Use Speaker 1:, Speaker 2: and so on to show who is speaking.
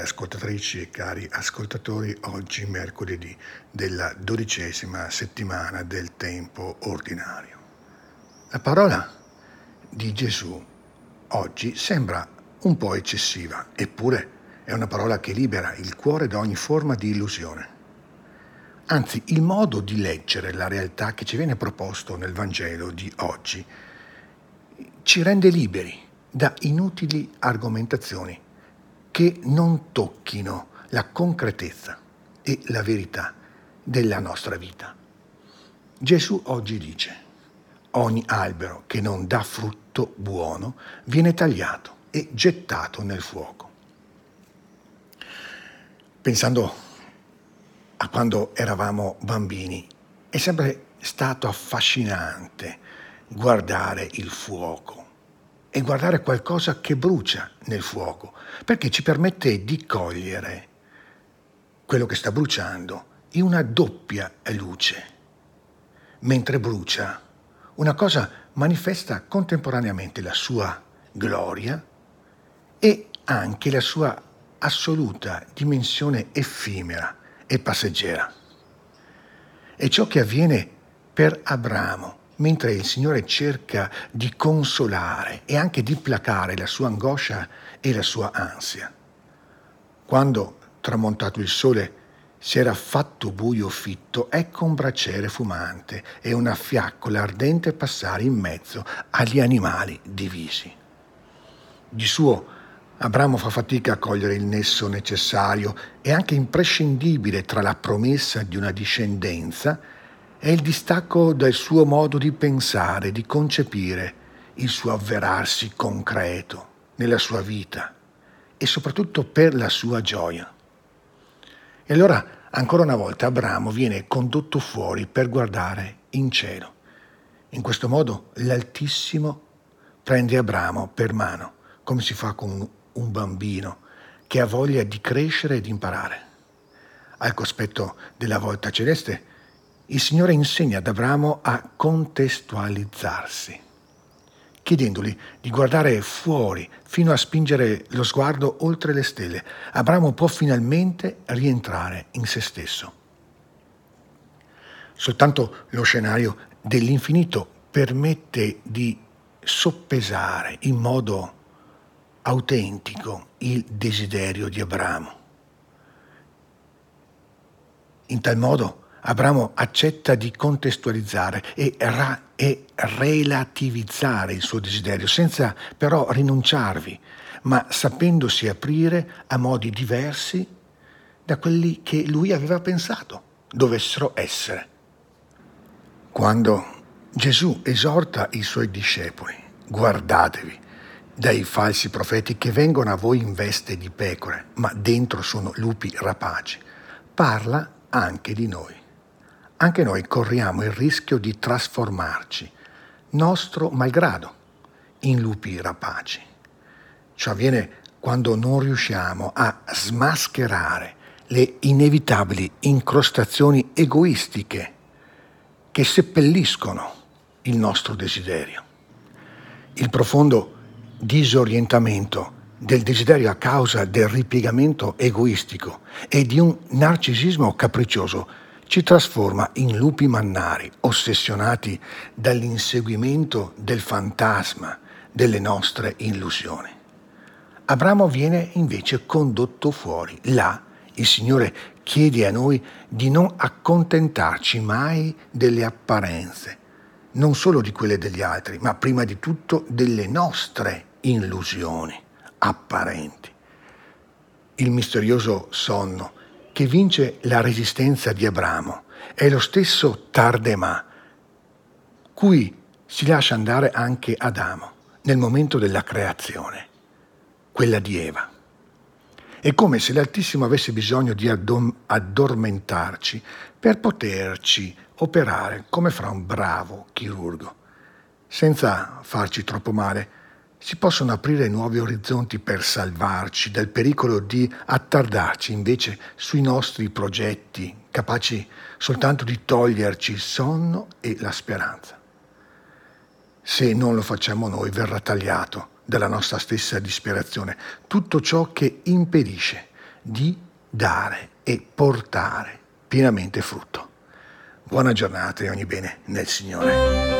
Speaker 1: ascoltatrici e cari ascoltatori, oggi mercoledì della dodicesima settimana del tempo ordinario. La parola di Gesù oggi sembra un po' eccessiva, eppure è una parola che libera il cuore da ogni forma di illusione. Anzi, il modo di leggere la realtà che ci viene proposto nel Vangelo di oggi ci rende liberi da inutili argomentazioni che non tocchino la concretezza e la verità della nostra vita. Gesù oggi dice, ogni albero che non dà frutto buono viene tagliato e gettato nel fuoco. Pensando a quando eravamo bambini, è sempre stato affascinante guardare il fuoco e guardare qualcosa che brucia nel fuoco, perché ci permette di cogliere quello che sta bruciando in una doppia luce. Mentre brucia, una cosa manifesta contemporaneamente la sua gloria e anche la sua assoluta dimensione effimera e passeggera. È ciò che avviene per Abramo mentre il Signore cerca di consolare e anche di placare la sua angoscia e la sua ansia. Quando, tramontato il sole, si era fatto buio fitto, ecco un braciere fumante e una fiaccola ardente passare in mezzo agli animali divisi. Di suo Abramo fa fatica a cogliere il nesso necessario e anche imprescindibile tra la promessa di una discendenza è il distacco dal suo modo di pensare, di concepire il suo avverarsi concreto nella sua vita e soprattutto per la sua gioia. E allora, ancora una volta, Abramo viene condotto fuori per guardare in cielo. In questo modo l'Altissimo prende Abramo per mano, come si fa con un bambino che ha voglia di crescere e di imparare. Al cospetto della volta celeste, il Signore insegna ad Abramo a contestualizzarsi, chiedendogli di guardare fuori fino a spingere lo sguardo oltre le stelle. Abramo può finalmente rientrare in se stesso. Soltanto lo scenario dell'infinito permette di soppesare in modo autentico il desiderio di Abramo. In tal modo Abramo accetta di contestualizzare e, ra- e relativizzare il suo desiderio, senza però rinunciarvi, ma sapendosi aprire a modi diversi da quelli che lui aveva pensato dovessero essere. Quando Gesù esorta i suoi discepoli, guardatevi dai falsi profeti che vengono a voi in veste di pecore, ma dentro sono lupi rapaci, parla anche di noi anche noi corriamo il rischio di trasformarci, nostro malgrado, in lupi rapaci. Ciò avviene quando non riusciamo a smascherare le inevitabili incrostazioni egoistiche che seppelliscono il nostro desiderio. Il profondo disorientamento del desiderio a causa del ripiegamento egoistico e di un narcisismo capriccioso ci trasforma in lupi mannari, ossessionati dall'inseguimento del fantasma delle nostre illusioni. Abramo viene invece condotto fuori. Là il Signore chiede a noi di non accontentarci mai delle apparenze, non solo di quelle degli altri, ma prima di tutto delle nostre illusioni apparenti. Il misterioso sonno che vince la resistenza di Abramo. È lo stesso Tardemà, cui si lascia andare anche Adamo nel momento della creazione, quella di Eva. È come se l'Altissimo avesse bisogno di addormentarci per poterci operare come fra un bravo chirurgo, senza farci troppo male, si possono aprire nuovi orizzonti per salvarci dal pericolo di attardarci invece sui nostri progetti, capaci soltanto di toglierci il sonno e la speranza. Se non lo facciamo noi verrà tagliato dalla nostra stessa disperazione tutto ciò che impedisce di dare e portare pienamente frutto. Buona giornata e ogni bene nel Signore.